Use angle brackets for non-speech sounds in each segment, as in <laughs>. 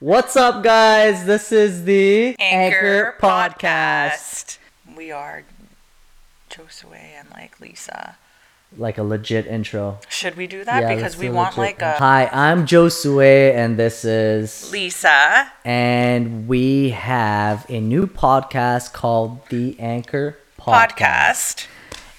What's up, guys? This is the Anchor, podcast. We are Josue and like Lisa. Like a legit intro. Should we do that? Yeah, because we want like a Hi, I'm Josue, and this is. Lisa. And we have a new podcast called the Anchor podcast. podcast.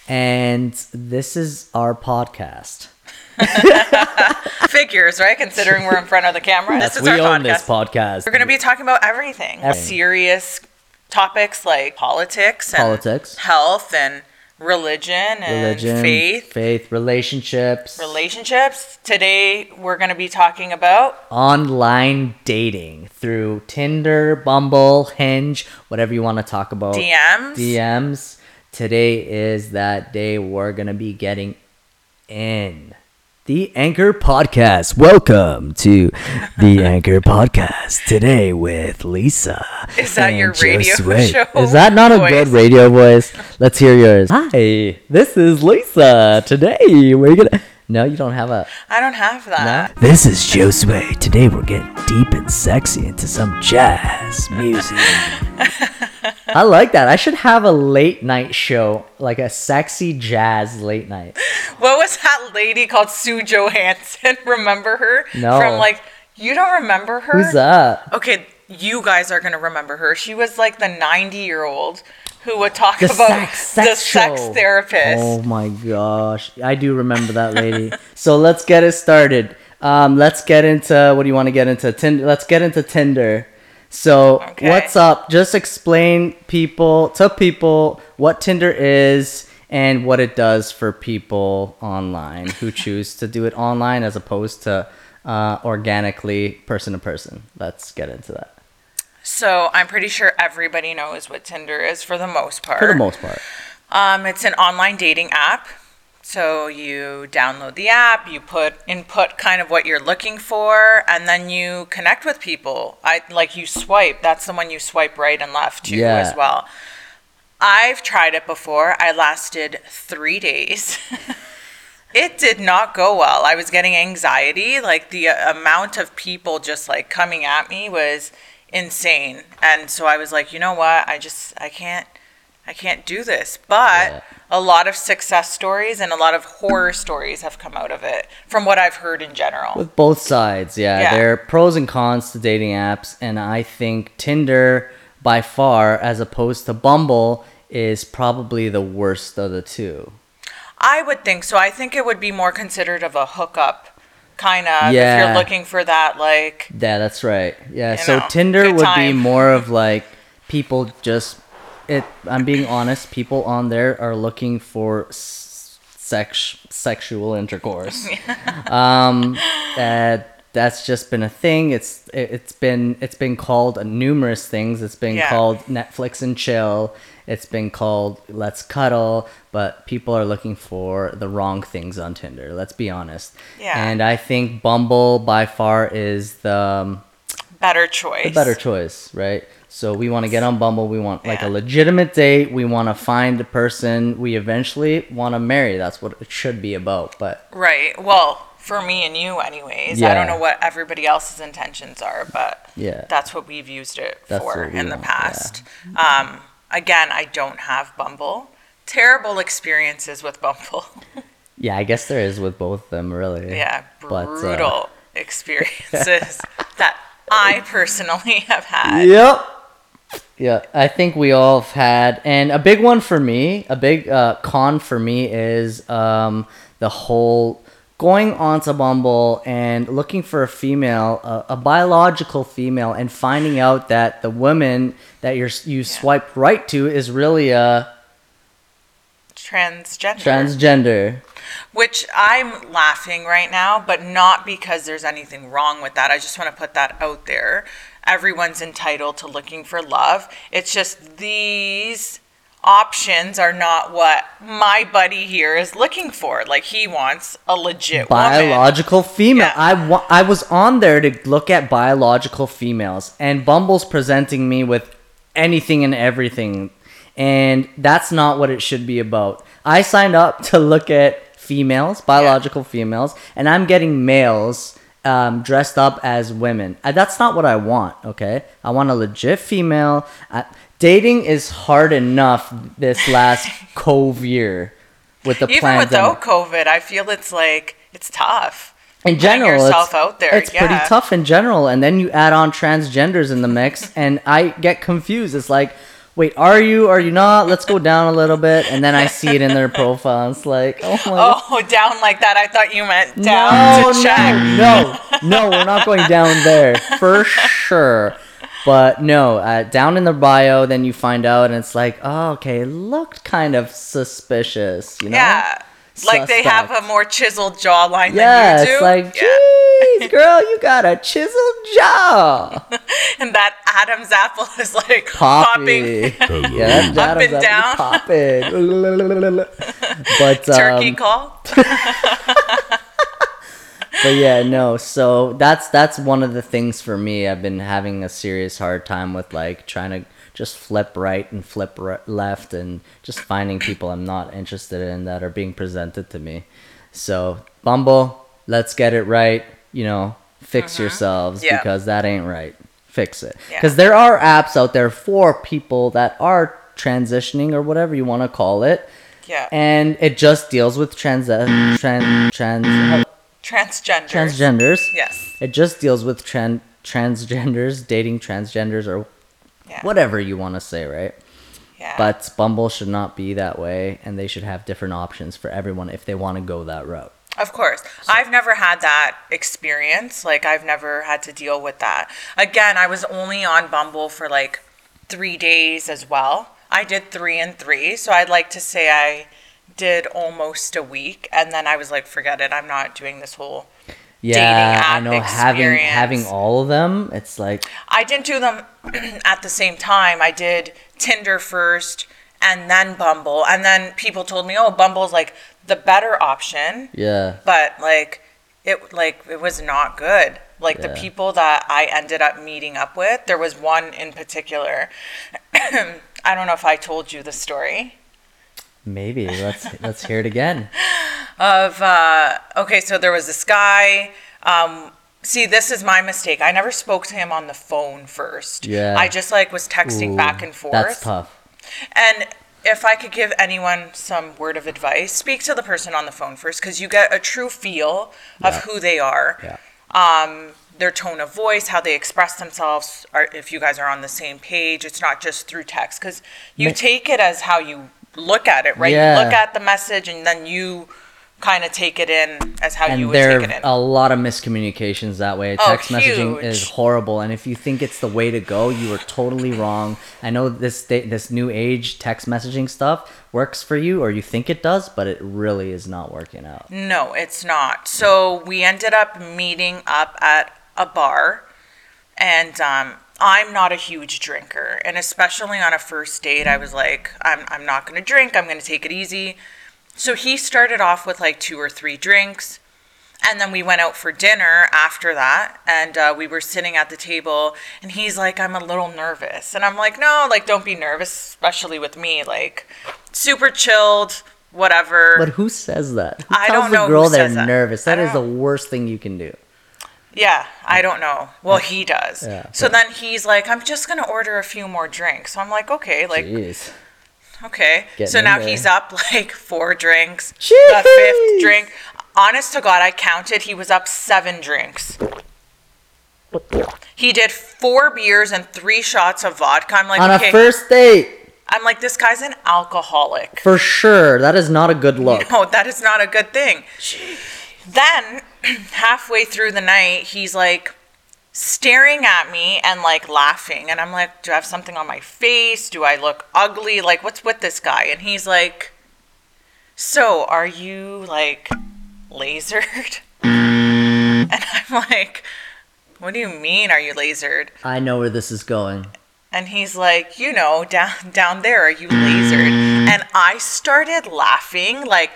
And this is our podcast. <laughs> Figures, right? Considering we're in front of the camera. Yes, this is we our own podcast. this podcast. We're going to be talking about everything. Everything. Serious topics like politics and Politics. health and religion and religion, faith, faith, relationships, relationships. Today we're going to be talking about online dating through Tinder, Bumble, Hinge, whatever you want to talk about. DMs. DMs. Today is that day we're gonna be getting in. The Anchor Podcast. Welcome to the <laughs> Anchor Podcast today with Lisa. Is that your radio show Is that not a good radio voice? Let's hear yours. <laughs> Hi, this is Lisa. Today we're gonna. No, you don't have a. I don't have that. This is Josue. Today we're getting deep and sexy into some jazz music. <laughs> I like that. I should have a late night show, like a sexy jazz late night. What was that lady called Sue Johanson? <laughs> Remember her? No. From like, you don't remember her? Who's that? Okay, you guys are gonna remember her. She was like the 90 year old who would talk The about sex, the sex therapist. Oh my gosh, I do remember that lady. <laughs> so let's get it started. Um, let's get into what do you want to get into? Tinder. Let's get into Tinder. So Okay. what's up? Just explain people to people what Tinder is and what it does for people online who <laughs> choose to do it online as opposed to uh, organically person to person. Let's get into that So I'm pretty sure everybody knows what Tinder is for the most part. for the most part. Um, it's an online dating app. So you download the app, you put input kind of what you're looking for, and then you connect with people. I like you swipe. That's the one you swipe right and left to Yeah. as well. I've tried it before. I lasted three days. <laughs> it did not go well. I was getting anxiety. Like the uh, amount of people just like coming at me was insane. And so I was like, you know what? I just I can't I can't do this. But Yeah. a lot of success stories and a lot of horror stories have come out of it from what I've heard in general. With both sides, yeah. Yeah. There are pros and cons to dating apps, and I think Tinder, by far, as opposed to Bumble, is probably the worst of the two. I would think so. I think it would be more considered of a hookup kind of yeah. if you're looking for that like Yeah, that's right. Yeah, so know, Tinder would be more of like people just it. I'm being honest. People on there are looking for sex sexual intercourse. <laughs> um, that that's just been a thing. It's it, it's been it's been called numerous things. It's been Yeah. called Netflix and chill. It's been called let's cuddle, but people are looking for the wrong things on Tinder. Let's be honest. Yeah. And I think Bumble by far is the um, better choice. the better choice, right? So we want to get on Bumble. We want like Yeah. a legitimate date. We want to find a person we eventually want to marry. That's what it should be about. But Right. Well, for me and you anyways. I don't know what everybody else's intentions are, but Yeah. that's what we've used it That's for in the want, past. Um again, I don't have Bumble. Terrible experiences with Bumble. <laughs> yeah, I guess there is with both of them, really. yeah, But, uh, brutal experiences <laughs> that I personally have had. Yep. Yeah, I think we all have had, and a big one for me, a big uh, con for me is um, the whole going onto Bumble and looking for a female, a, a biological female, and finding out that the woman that you're you swipe right to is really a Transgender. transgender. Which I'm laughing right now, but not because there's anything wrong with that. I just want to put that out there. Everyone's entitled to looking for love. It's just these options are not what my buddy here is looking for. Like he wants a legit woman. biological female. Yeah. I wa- I was on there to look at biological females, and Bumble's presenting me with anything and everything, and that's not what it should be about. I signed up to look at females, biological females, and I'm getting males um, dressed up as women. Uh, that's not what I want. Okay, I want a legit female. Uh, dating is hard enough this last <laughs> cove year with the Even pandemic. without COVID, I feel it's like it's tough. in general, yourself it's, out there, it's pretty tough in general. And then you add on transgenders in the mix, and I get confused. It's like, wait, are you? Are you not? Let's go down a little bit, and then I see it in their profile. It's like, oh my. Oh, down like that. I thought you meant down no, to check. no, no, no, we're not going down there for sure. But no, uh, down in the bio, then you find out, and it's like, oh, okay, it looked kind of suspicious, you know? Yeah. Like they have a more chiseled jawline Yeah, than you do. it's like, yeah. geez, <laughs> girl, you got a chiseled jaw. <laughs> And that Adam's apple <laughs> is like Poppy. popping. yeah, Up Adam's and down. Popping. but Turkey um, call. but yeah, no. So that's that's one of the things for me. I've been having a serious hard time with like trying to just flip right and flip left and just finding people I'm not interested in that are being presented to me. So Bumble, let's get it right. You know, fix yourselves Mm-hmm. Yeah. because that ain't right. Fix it. Yeah. Because there are apps out there for people that are transitioning or whatever you want to call it. Yeah. And it just deals with trans trans trans Transgender. transgenders. Yes. It just deals with trans transgenders, dating transgenders, or Yeah. whatever you want to say, right? Yeah. But Bumble should not be that way, and they should have different options for everyone if they want to go that route. Of course. I've never had that experience. Like, I've never had to deal with that. Again, I was only on Bumble for like three days as well. I did three and three. So I'd like to say I did almost a week. And then I was like, forget it. I'm not doing this whole. Yeah, I know having experience. having all of them, it's like I didn't do them <clears throat> at the same time. I did Tinder first and then Bumble. And then people told me, oh, Bumble's like the better option. yeah, but like it like it was not good like the people that i ended up meeting up with there was one in particular <clears throat> i don't know if i told you the story maybe let's let's hear it again. <laughs> of uh okay so there was this guy um see this is my mistake i never spoke to him on the phone first Yeah. i just like was texting Ooh, back and forth That's tough. And if I could give anyone some word of advice, speak to the person on the phone first because you get a true feel of Yeah. who they are. Yeah. Um, their tone of voice, how they express themselves, or if you guys are on the same page. It's not just through text because you Ma- take it as how you look at it, right? Yeah. You look at the message and then you kind of take it in as how you and would there take it in. are a lot of miscommunications that way. Oh, Text messaging is horrible, and if you think it's the way to go, you are totally wrong. I know this this new age text messaging stuff works for you, or you think it does, but it really is not working out. No, it's not. So we ended up meeting up at a bar, and um, I'm not a huge drinker, and especially on a first date, I was like, I'm I'm not gonna drink. I'm gonna take it easy. So he started off with like two or three drinks. And then we went out for dinner after that, and uh, we were sitting at the table, and he's like, "I'm a little nervous," and I'm like, "No, like, don't be nervous, especially with me. Like, super chilled, whatever." But who says that? Who I don't know girl they're nervous? That is the worst thing you can do. Yeah, I don't know. Well, he does. Yeah, so then he's like, I'm just going to order a few more drinks. So I'm like, okay, like, Jeez. okay. Getting so now there. he's up <laughs> like four drinks. The fifth drink. Honest to God, I counted. He was up seven drinks. He did four beers and three shots of vodka. I'm like, On okay. a first date, I'm like, this guy's an alcoholic. for sure, that is not a good look. No, that is not a good thing. Then, <clears throat> halfway through the night, he's like staring at me and like laughing. And I'm like, Do I have something on my face? Do I look ugly? Like, what's with this guy? And he's like, So, are you like lasered? <laughs> and I'm like, What do you mean, are you lasered? I know where this is going. And he's like, you know, down down there, are you lasered? And I started laughing like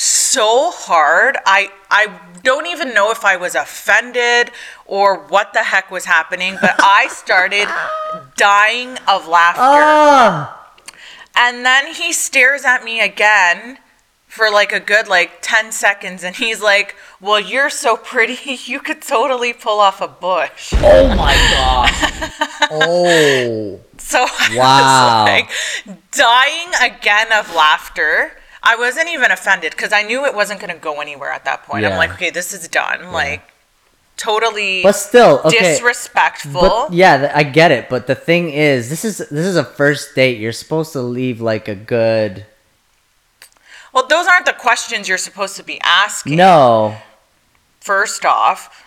so hard. I I don't even know if I was offended or what the heck was happening, but <laughs> I started dying of laughter. Ah, And then he stares at me again for like a good like 10 seconds and he's like, "Well, you're so pretty. <laughs> You could totally pull off a bush." Oh my god. <laughs> oh. So I Wow. was like dying again of laughter. I wasn't even offended because I knew it wasn't going to go anywhere at that point. Yeah. I'm like, okay, this is done. Like, totally But still, okay. disrespectful. But yeah, I get it. But the thing is, this is this is a first date. You're supposed to leave like a good. well, those aren't the questions you're supposed to be asking. No. First off,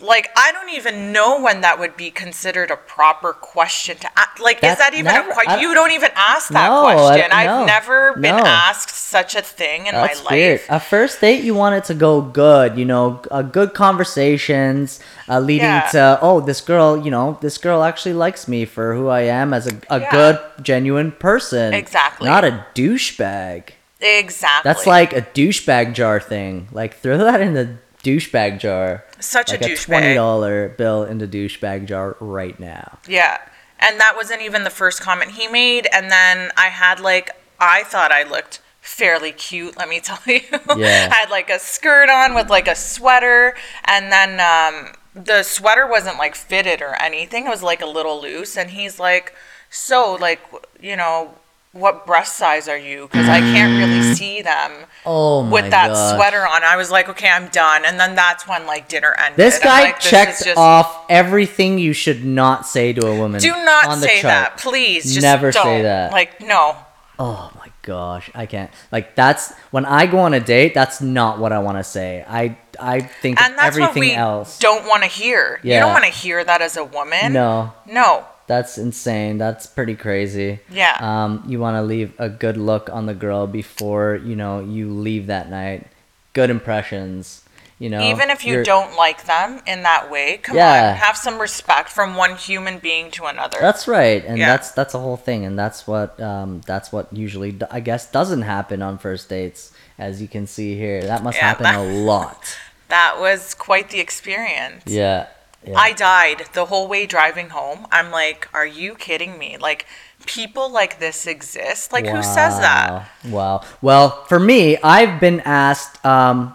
like I don't even know when that would be considered a proper question to ask. Like, That- is that even never- a I- question? You don't even ask that No, question. no, I've never been no. asked such a thing in That's my life. weird. A first date, you want it to go good. You know, uh, good conversations uh, leading Yeah. to oh, this girl. You know, this girl actually likes me for who I am as a, a Yeah. good, genuine person. Exactly. Not a douchebag. Exactly. That's like a douchebag jar thing. Like throw that in the douchebag jar. such like a a twenty dollar bill in the douchebag jar right now. Yeah. And that wasn't even the first comment he made. And then I had like, I thought I looked fairly cute, let me <laughs> tell you. Yeah. I had like a skirt on with like a sweater. And then um, the sweater wasn't like fitted or anything, it was like a little loose. And he's like, So, like, you know, what breast size are you? Because I can't really mm. see them Oh my with that gosh. sweater on. I was like, okay, I'm done. And then that's when like dinner ended. This guy like, this checked just- off everything you should not say to a woman. Do not say that, please. Just Never say don't. say that. Like, no. Oh my gosh, I can't. Like that's when I go on a date. That's not what I want to say. I I think And that's everything what we else. don't want to hear. Yeah. You don't want to hear that as a woman. No, No. That's insane. That's pretty crazy. Yeah. Um, you want to leave a good look on the girl before you know you leave that night. Good impressions. You know, Even if you don't like them in that way, come Yeah. on, have some respect from one human being to another. That's right, and Yeah. that's that's a whole thing, and that's what um, that's what usually I guess doesn't happen on first dates, as you can see here. That must Yeah, happen that- a lot. <laughs> that was quite the experience. Yeah. Yeah. I died the whole way driving home. I'm like, are you kidding me? Like, people like this exist? Like, who says that? Wow. Wow. Well, for me, I've been asked. Um,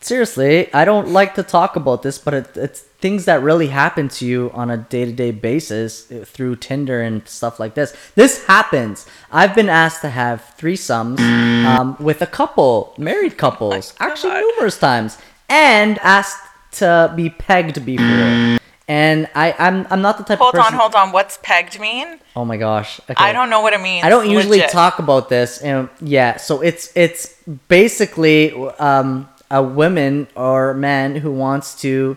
seriously, I don't like to talk about this, but it, it's things that really happen to you on a day-to-day basis uh, through Tinder and stuff like this. This happens. I've been asked to have threesomes um, with a couple, married couples, actually numerous times, and asked to be pegged before. And I, I'm, I'm not the type Hold of person. on, hold on. What's pegged mean? Oh my gosh. Okay. I don't know what it means. I don't usually Legit. talk about this, and yeah, so it's it's basically um, a woman or man who wants to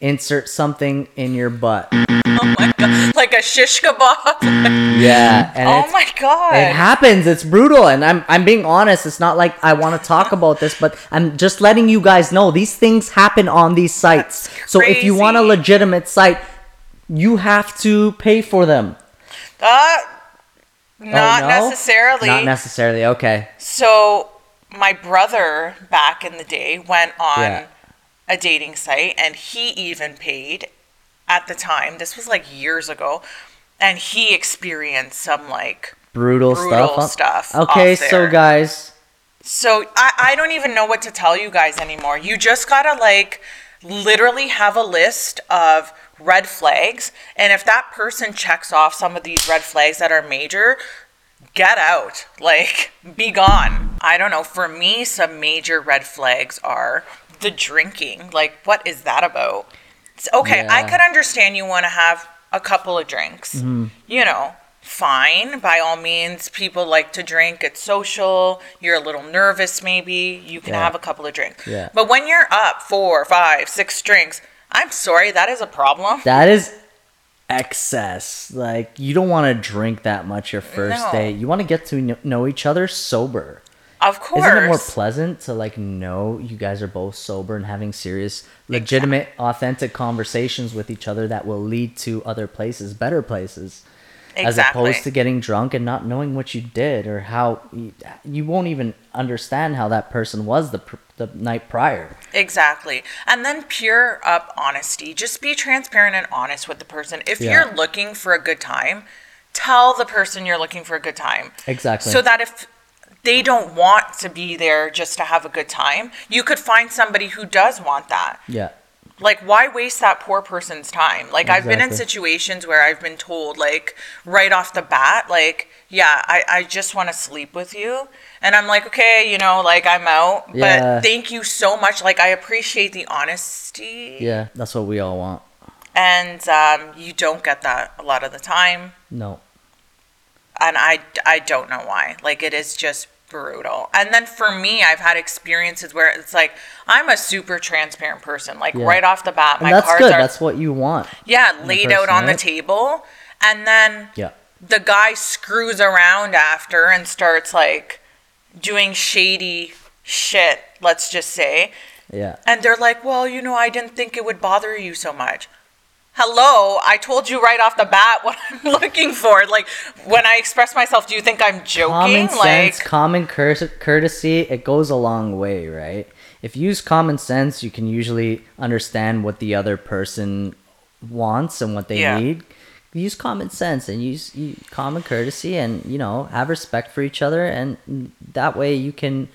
insert something in your butt. <laughs> Oh my god, like a shish kebab. <laughs> Yeah, and oh my god. it happens. It's brutal, and I'm I'm being honest. It's not like I want to talk about this, but I'm just letting you guys know these things happen on these sites. So if you want a legitimate site, you have to pay for them. Uh, not Oh, no? necessarily. Not necessarily. Okay. so my brother back in the day went on Yeah. a dating site and he even paid at the time. This was like years ago. And he experienced some like Brutal, Brutal stuff. stuff Okay, so guys, So I, I don't even know what to tell you guys anymore. You just gotta like literally have a list of red flags. And if that person checks off some of these red flags that are major, get out. Like, be gone. I don't know. For me, some major red flags are the drinking. Like, what is that about? Okay, I could understand you wanna have a couple of drinks. Mm-hmm. You know, fine. By all means, people like to drink. It's social. You're a little nervous, maybe. You can Yeah. have a couple of drinks. Yeah. But when you're up four, five, six drinks, I'm sorry, that is a problem. that is excess. Like you don't want to drink that much your first No. date. You want to get to know each other sober. Of course. Isn't it more pleasant to like know you guys are both sober and having serious, legitimate, authentic conversations with each other that will lead to other places, better places, as opposed to getting drunk and not knowing what you did or how you, you won't even understand how that person was the pr- the night prior. Exactly. And then pure up honesty. Just be transparent and honest with the person. If Yeah. you're looking for a good time, tell the person you're looking for a good time. Exactly. So that if they don't want to be there just to have a good time. You could find somebody who does want that. Yeah. Like, why waste that poor person's time? Like, I've been in situations where I've been told, like, right off the bat, like, yeah, I, I just want to sleep with you. And I'm like, okay, you know, like, I'm out. Yeah. But thank you so much. Like, I appreciate the honesty. Yeah. That's what we all want. And um, you don't get that a lot of the time. No. and I, I don't know why. Like it is just brutal. And then for me, I've had experiences where it's like I'm a super transparent person. Like Yeah. right off the bat, And my that's cards good. are That's what you want. yeah laid out person, on the table, and then Yeah. the guy screws around after and starts like doing shady shit. Let's just say, Yeah. and they're like, "Well, you know, I didn't think it would bother you so much." Hello, I told you right off the bat what I'm <laughs> looking for. Like when I express myself, do you think I'm joking? Common like sense, common cour- courtesy, it goes a long way, right? If you use common sense, you can usually understand what the other person wants and what they Yeah. need. Use common sense and use, use common courtesy and, you know, have respect for each other. And that way you can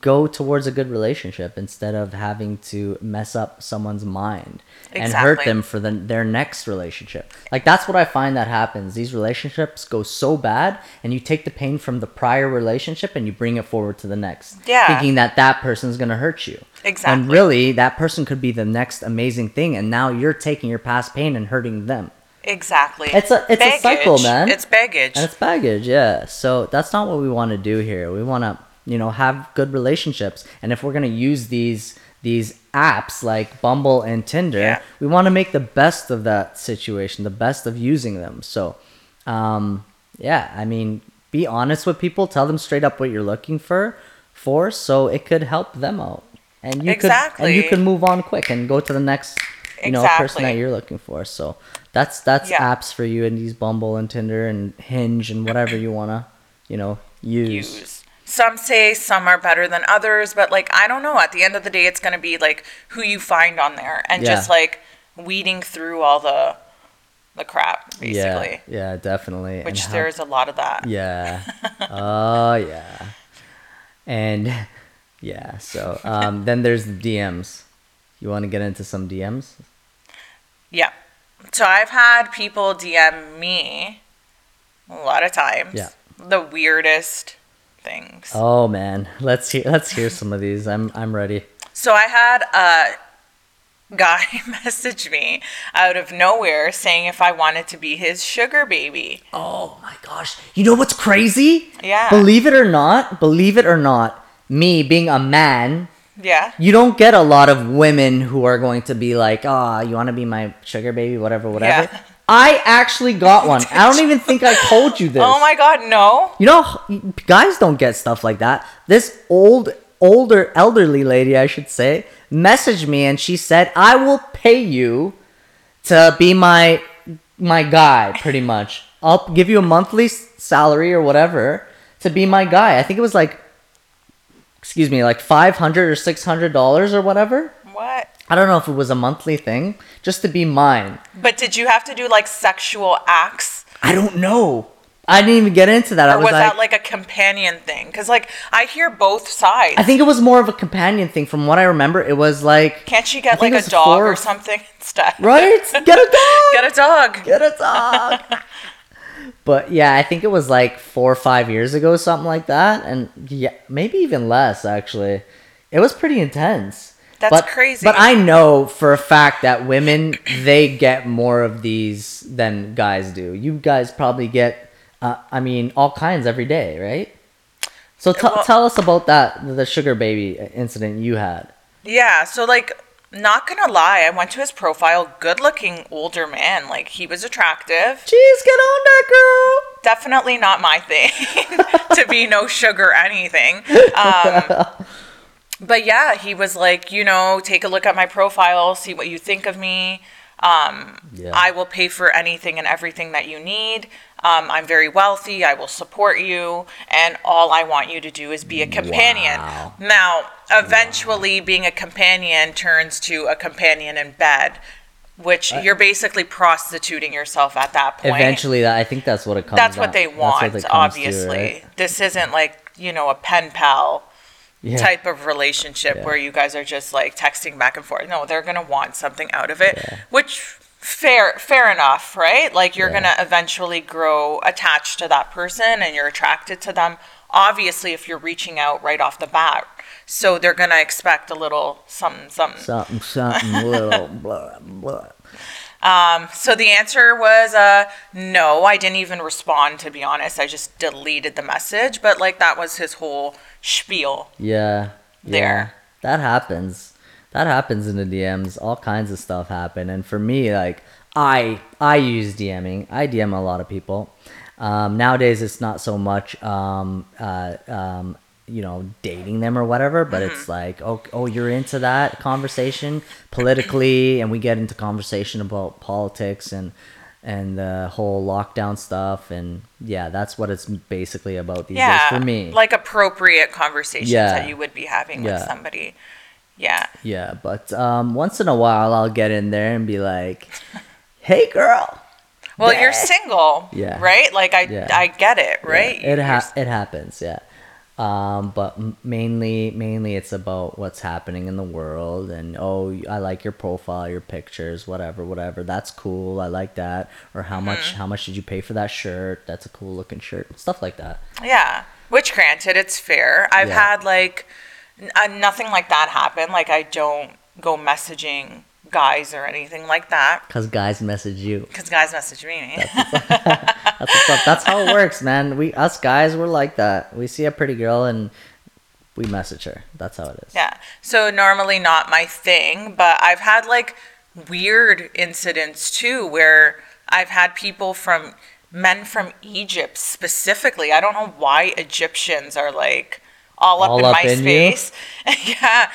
go towards a good relationship instead of having to mess up someone's mind and hurt them for the, their next relationship. Like that's what I find that happens. These relationships go so bad, and you take the pain from the prior relationship and you bring it forward to the next, Yeah. thinking that that person's gonna hurt you. Exactly. And really, that person could be the next amazing thing, and now you're taking your past pain and hurting them. exactly. It's a- it's a cycle, man. It's baggage. And it's baggage, yeah. So that's not what we want to do here. We want to, you know, have good relationships. And if we're gonna use these these apps like Bumble and Tinder, Yeah. we want to make the best of that situation, the best of using them. So, um, yeah, I mean, be honest with people. Tell them straight up what you're looking for, for, so it could help them out. And you could and you can move on quick and go to the next, you know, person that you're looking for. So that's that's Yeah. apps for you and these Bumble and Tinder and Hinge and whatever you wanna, you know, use. use. Some say some are better than others, but like I don't know. At the end of the day, it's gonna be like who you find on there, and Yeah. just like weeding through all the the crap, basically. Yeah, yeah, definitely. Which how- there's a lot of that. Yeah. <laughs> Oh yeah. And yeah, so um, then there's the DMs. You want to get into some DMs? Yeah. So I've had people DM me a lot of times. Yeah. The weirdest things. Oh man, let's hear let's hear some of these. I'm I'm ready. So I had a guy <laughs> message me out of nowhere saying if I wanted to be his sugar baby. Oh my gosh. You know what's crazy? Yeah. Believe it or not, believe it or not, me being a man, Yeah. you don't get a lot of women who are going to be like, "Ah, you want to be my sugar baby, whatever, whatever." Yeah. I actually got one. I don't even think I told you <laughs> this. Oh my god, no. You know, guys don't get stuff like that. This old, older, elderly lady, I should say, messaged me and she said, "I will pay you to be my my guy, pretty much. I'll give you a monthly salary or whatever to be my guy." I think it was like, excuse me, like five hundred or six hundred dollars or whatever. What? I don't know if it was a monthly thing, just to be mine. But did you have to do like sexual acts? I don't know. I didn't even get into that. I Or was, was like, that like a companion thing? Because like I hear both sides. I think it was more of a companion thing. From what I remember, it was like Can't she get like a dog four- or something <laughs> instead? right. Get a dog. Get a dog. Get a dog. <laughs> but yeah, I think it was like four or five years ago, something like that, and yeah, maybe even less. Actually, it was pretty intense. That's but, crazy. But I know for a fact that women they get more of these than guys do. You guys probably get, uh, I mean, all kinds every day, right? So t- Well- tell us about that the sugar baby incident you had. Yeah, so like not gonna lie, I went to his profile, good looking older man. Like he was attractive. Jeez, get on that girl. Definitely not my thing <laughs> to be no sugar anything. Um, <laughs> but yeah, he was like, you know, take a look at my profile, see what you think of me. Um, Yeah. I will pay for anything and everything that you need. Um, I'm very wealthy. I will support you. And all I want you to do is be a companion. Wow. Now, eventually, being a companion turns to a companion in bed, which you're basically prostituting yourself at that point. Eventually, that I think that's what it comes. To. That's what down- they want, what comes to, obviously. right? This isn't like you know, a pen pal Yeah. type of relationship Yeah. where you guys are just like texting back and forth. No, they're gonna want something out of it, Yeah. which fair fair enough, right? Like you're Yeah. gonna eventually grow attached to that person and you're attracted to them. Obviously, if you're reaching out right off the bat, so they're gonna expect a little something something. Something, something, little, <laughs> blah, blah. Um, so the answer was uh, no. I didn't even respond to be honest. I just deleted the message. But like that was his whole spiel. Yeah. There. Yeah. That happens. That happens in the DMs. All kinds of stuff happen. And for me, like I I use DMing. I DM a lot of people. Um, nowadays it's not so much um, uh, um, you know, dating them or whatever, but it's like, oh, oh, you're into that conversation politically, and we get into conversation about politics and and the whole lockdown stuff, and yeah, that's what it's basically about these yeah, days for me. like appropriate conversations Yeah. that you would be having with somebody. Yeah, Yeah, but um, once in a while I'll get in there and be like, <laughs> "Hey, girl." well, you're single, Yeah. right? Like I, Yeah. I get it, right? Yeah, it ha- it happens, yeah. Um, but mainly, mainly it's about what's happening in the world, and oh, I like your profile, your pictures, whatever, whatever. That's cool. I like that. Or how Mm-hmm. much? How much did you pay for that shirt? That's a cool looking shirt. Stuff like that. Yeah, which granted, it's fair. I've Yeah. had like n- uh, nothing like that happen. Like I don't go messaging guys or anything like that Cause guys message you. because guys message me. <laughs> That's what's up. That's how it works, man. We us guys, we're like that. We see a pretty girl and we message her. That's how it is. Yeah. So normally not my thing, but I've had like weird incidents too where I've had people from men from Egypt specifically. I don't know why Egyptians are like all up All in up my in space. <laughs> yeah.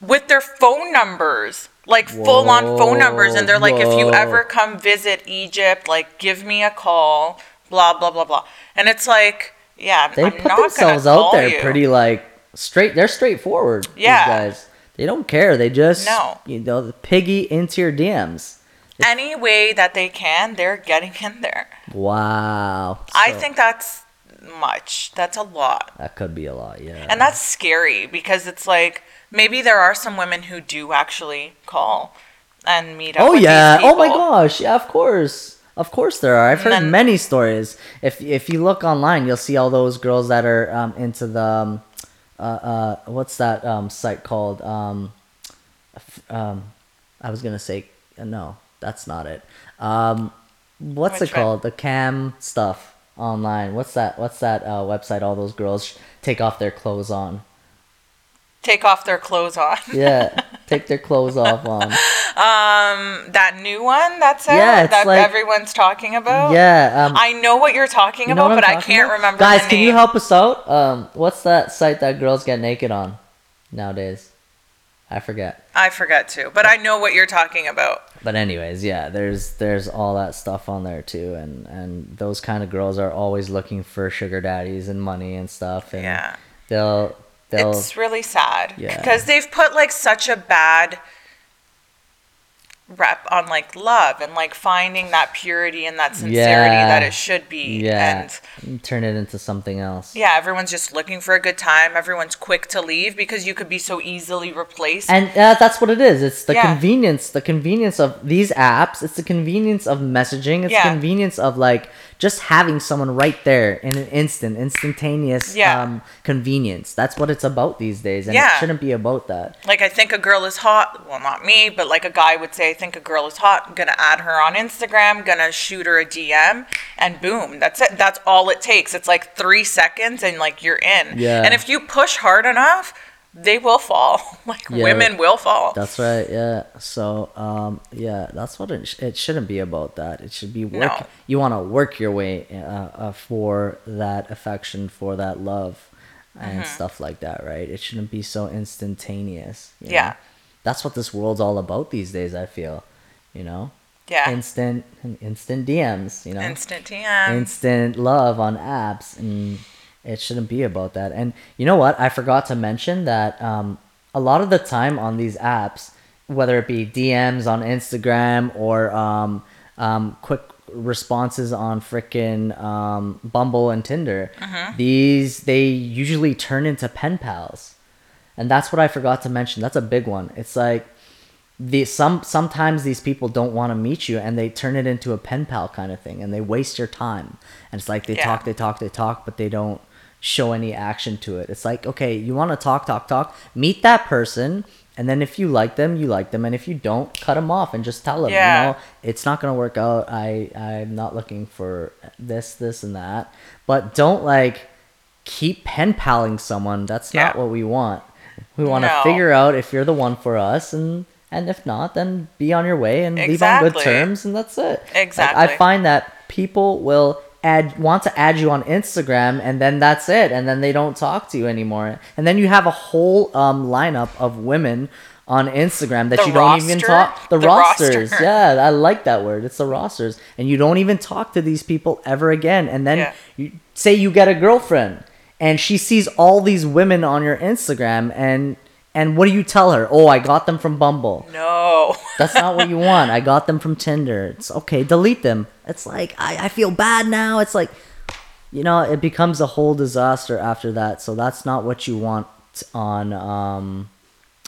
With their phone numbers. Like full on phone numbers and they're like if you ever come visit Egypt, like give me a call, blah blah blah blah. And it's like yeah, They I'm put not themselves out there you. pretty like straight. They're straightforward. Yeah. Guys. They don't care. They just No. you know the piggy into your DMs. any way that they can, they're getting in there. Wow. I think that's much. That's a lot. that could be a lot. Yeah. And that's scary because it's like maybe there are some women who do actually call and meet up. Oh yeah! Oh my gosh! Yeah, of course, of course there are. I've heard then- many stories. If if you look online, you'll see all those girls that are um, into the um, uh, uh, what's that um, site called? Um, um, I was gonna say uh, no, that's not it. Um, what's it one? called? The cam stuff online. What's that? What's that uh, website? All those girls take off their clothes on. Take off their clothes on. <laughs> Yeah, <laughs> take their clothes off on. Um, that new one that's out Yeah, that like- everyone's talking about. Yeah. Um, I know what you're talking You know about, but I'm I can't about? remember. Guys, can you help us out? Um, what's that site that girls get naked on nowadays? I forget. I forget too, but I know what you're talking about. But anyways, yeah, there's there's all that stuff on there too, and and those kind of girls are always looking for sugar daddies and money and stuff, and Yeah. they'll they'll It's really sad Yeah. because they've put like such a bad rep on like love and like finding that purity and that sincerity Yeah. that it should be. yeah And turn it into something else. yeah, everyone's just looking for a good time. Everyone's quick to leave because you could be so easily replaced. And uh, that's what it is. It's the Yeah. convenience, the convenience of these apps. It's the convenience of messaging. It's Yeah. the convenience of like just having someone right there in an instant, instantaneous Yeah. um, convenience. That's what it's about these days, and Yeah. it shouldn't be about that. like I think a girl is hot. Well, not me, but like a guy would say, I think a girl is hot. I'm gonna add her on Instagram. Gonna shoot her a DM, and boom, that's it. That's all it takes. It's like three seconds, and like you're in. Yeah. And if you push hard enough, they will fall. <laughs> Like Yeah. women will fall. That's right. Yeah. So, um, yeah, that's what it, sh- it shouldn't be about. That it should be work. No. You want to work your way uh, uh, for that affection, for that love, and Mm-hmm. stuff like that. Right? It shouldn't be so instantaneous. you know? Yeah. That's what this world's all about these days. I feel, you know, yeah. instant, instant DMs. You know, Instant DM. instant love on apps and it shouldn't be about that and you know what i forgot to mention that um, a lot of the time on these apps whether it be dms on instagram or um, um, quick responses on frickin' um, Bumble and Tinder, Mm-hmm. these they usually turn into pen pals, and that's what I forgot to mention. That's a big one. It's like the some sometimes these people don't want to meet you and they turn it into a pen pal kind of thing and they waste your time and it's like they Yeah. talk they talk they talk but they don't show any action to it. It's like okay you want to talk talk talk meet that person and then if you like them you like them and if you don't cut them off and just tell them Yeah. you know? It's not going to work out. I i'm not looking for this this and that. But don't like keep pen paling someone. That's not what we want. We want to No. figure out if you're the one for us and and if not then be on your way and leave on good terms and that's it. Like, i Exactly. find that people will add want to add you on instagram and then that's it and then they don't talk to you anymore and then you have a whole um, lineup of women on instagram that The you don't even talk the, The rosters roster. yeah i like that word it's the rosters and you don't even talk to these people ever again and then Yeah. you say you get a girlfriend and she sees all these women on your instagram and and what do you tell her oh i got them from bumble No. that's not what you want. I got them from Tinder. It's okay, delete them. It's like I, I feel bad now. It's like you know, it becomes a whole disaster after that. So that's not what you want on um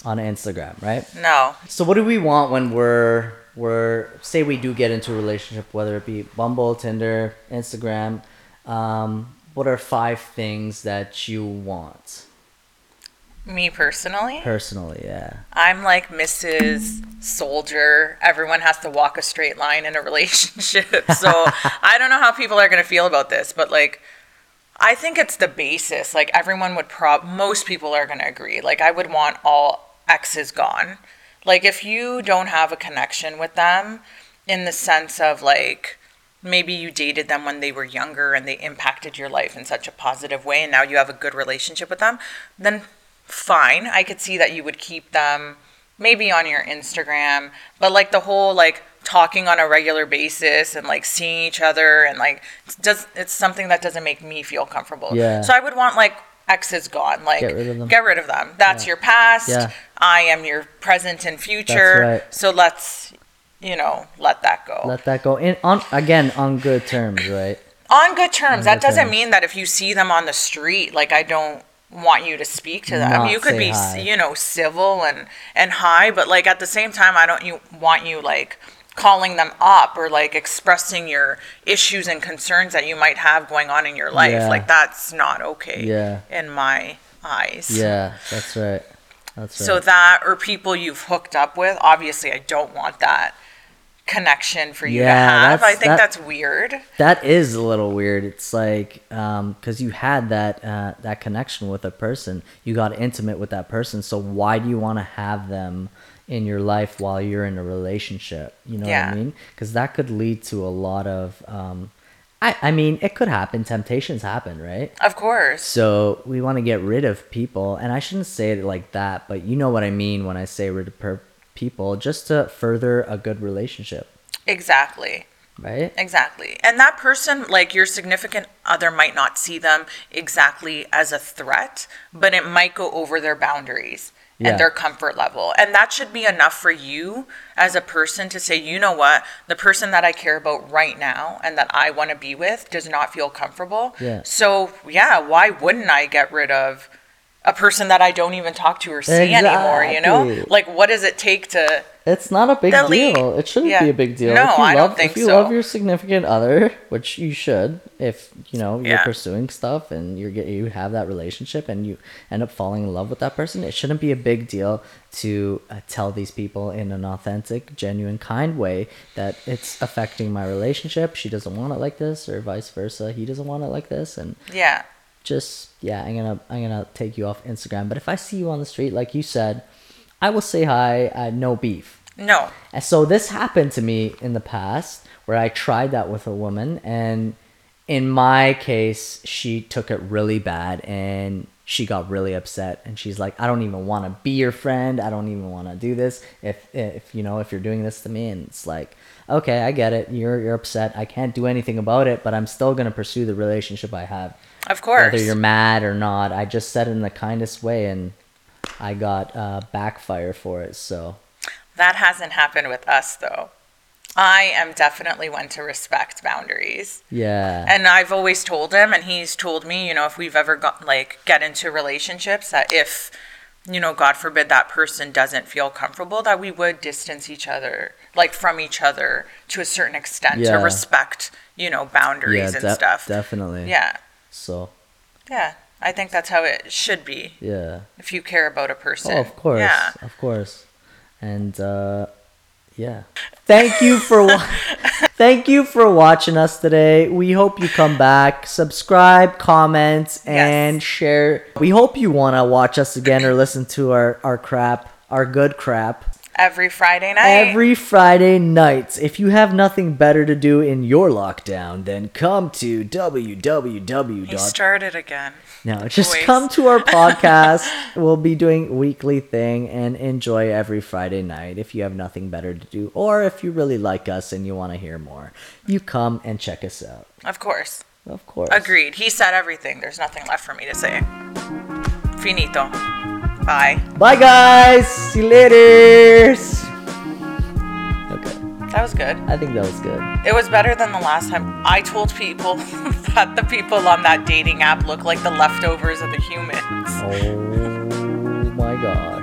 on Instagram, right? No. So what do we want when we're we're say we do get into a relationship, whether it be Bumble, Tinder, Instagram, um, what are five things that you want Me personally, personally? Yeah. I'm like Mrs. Soldier. Everyone has to walk a straight line in a <laughs> relationship. So <laughs> I don't know how people are going to feel about this, but like, I think it's the basis. Like, everyone would prob, most people are going to agree. Like, I would want all exes gone. Like, if you don't have a connection with them in the sense of like, maybe you dated them when they were younger and they impacted your life in such a positive way and now you have a good relationship with them, then fine. I could see that you would keep them maybe on your Instagram, but like the whole like talking on a regular basis and like seeing each other and like it's does it's something that doesn't make me feel comfortable. Yeah. So I would want like exes gone, like Get rid of them. Get rid of them. That's your past. Yeah. I am your present and future. right. So let's you know, let that go. Let that go in on again on good terms, right? on good terms. that good doesn't terms. mean that if you see them on the street, like I don't want you to speak to them. Not you could be, hi. you know, civil and and high, but like at the same time, I don't you want you like calling them up or like expressing your issues and concerns that you might have going on in your life. Yeah. Like that's not okay. Yeah. In my eyes. Yeah, that's right. That's right. So that or people you've hooked up with, obviously I don't want that connection for you to Yeah, have. I think that- that's weird. that is a little weird. It's like um cuz you had that uh that connection with a person. You got intimate with that person. So why do you want to have them in your life while you're in a relationship? You know what I mean? Cuz that could lead to a lot of um I I mean, it could happen. Temptations happen, right? Of course. So we want to get rid of people, and I shouldn't say it like that, but you know what I mean when I say rid of per- people, just to further a good relationship, Exactly. right? Exactly. And that person, like your significant other, might not see them exactly as a threat, but it might go over their boundaries Yeah. and their comfort level. And that should be enough for you as a person to say, you know what, the person that I care about right now and that I want to be with does not feel comfortable. Yeah. So, yeah, why wouldn't I get rid of a person that I don't even talk to or see anymore, you know? Like, what does it take to. It's not a big Delete. deal. It shouldn't Yeah. be a big deal. No, if you I love, don't think if you so. love your significant other, which you should, if you know you're Yeah. pursuing stuff and you're get you have that relationship and you end up falling in love with that person, it shouldn't be a big deal to uh, tell these people in an authentic, genuine, kind way that it's affecting my relationship. She doesn't want it like this, or vice versa. He doesn't want it like this, and Yeah. Just yeah i'm gonna i'm gonna take you off instagram. But if i see you on the street like you said i will say hi uh, no beef. No. and so this happened to me in the past where i tried that with a woman and in my case she took it really bad and she got really upset and she's like i don't even want to be your friend. I don't even want to do this. If if you know if you're doing this to me and it's like okay i get it. You're you're upset. I can't do anything about it but i'm still going to pursue the relationship i have Of course. whether you're mad or not. I just said it in the kindest way, and I got uh, backfire for it. So That hasn't happened with us though. I am definitely one to respect boundaries. Yeah. And I've always told him, and he's told me, you know, if we've ever got like get into relationships, that if, you know, God forbid that person doesn't feel comfortable, that we would distance each other, like from each other to a certain extent Yeah. to respect, you know, boundaries yeah, and def- stuff. definitely. Yeah. So, Yeah. I think that's how it should be yeah. if you care about a person. Oh, of course, Yeah. of course, and uh, yeah. Thank you for wa- <laughs> thank you for watching us today. We hope you come back, subscribe, comment, and share. We hope you want to watch us again or listen to our our crap, our good crap. Every Friday night. Every Friday nights. If you have nothing better to do in your lockdown, then come to www. he started again. No, just come to our podcast. <laughs> we'll be doing weekly thing and enjoy every Friday night if you have nothing better to do or if you really like us and you want to hear more. You come and check us out. Of course. Of course. Agreed. He said everything. There's nothing left for me to say. Finito. Bye. Bye guys. See you later. Okay. That was good. I think that was good. It was better than the last time. I told people <laughs> that the people on that dating app look like the leftovers of the humans. Oh my gosh.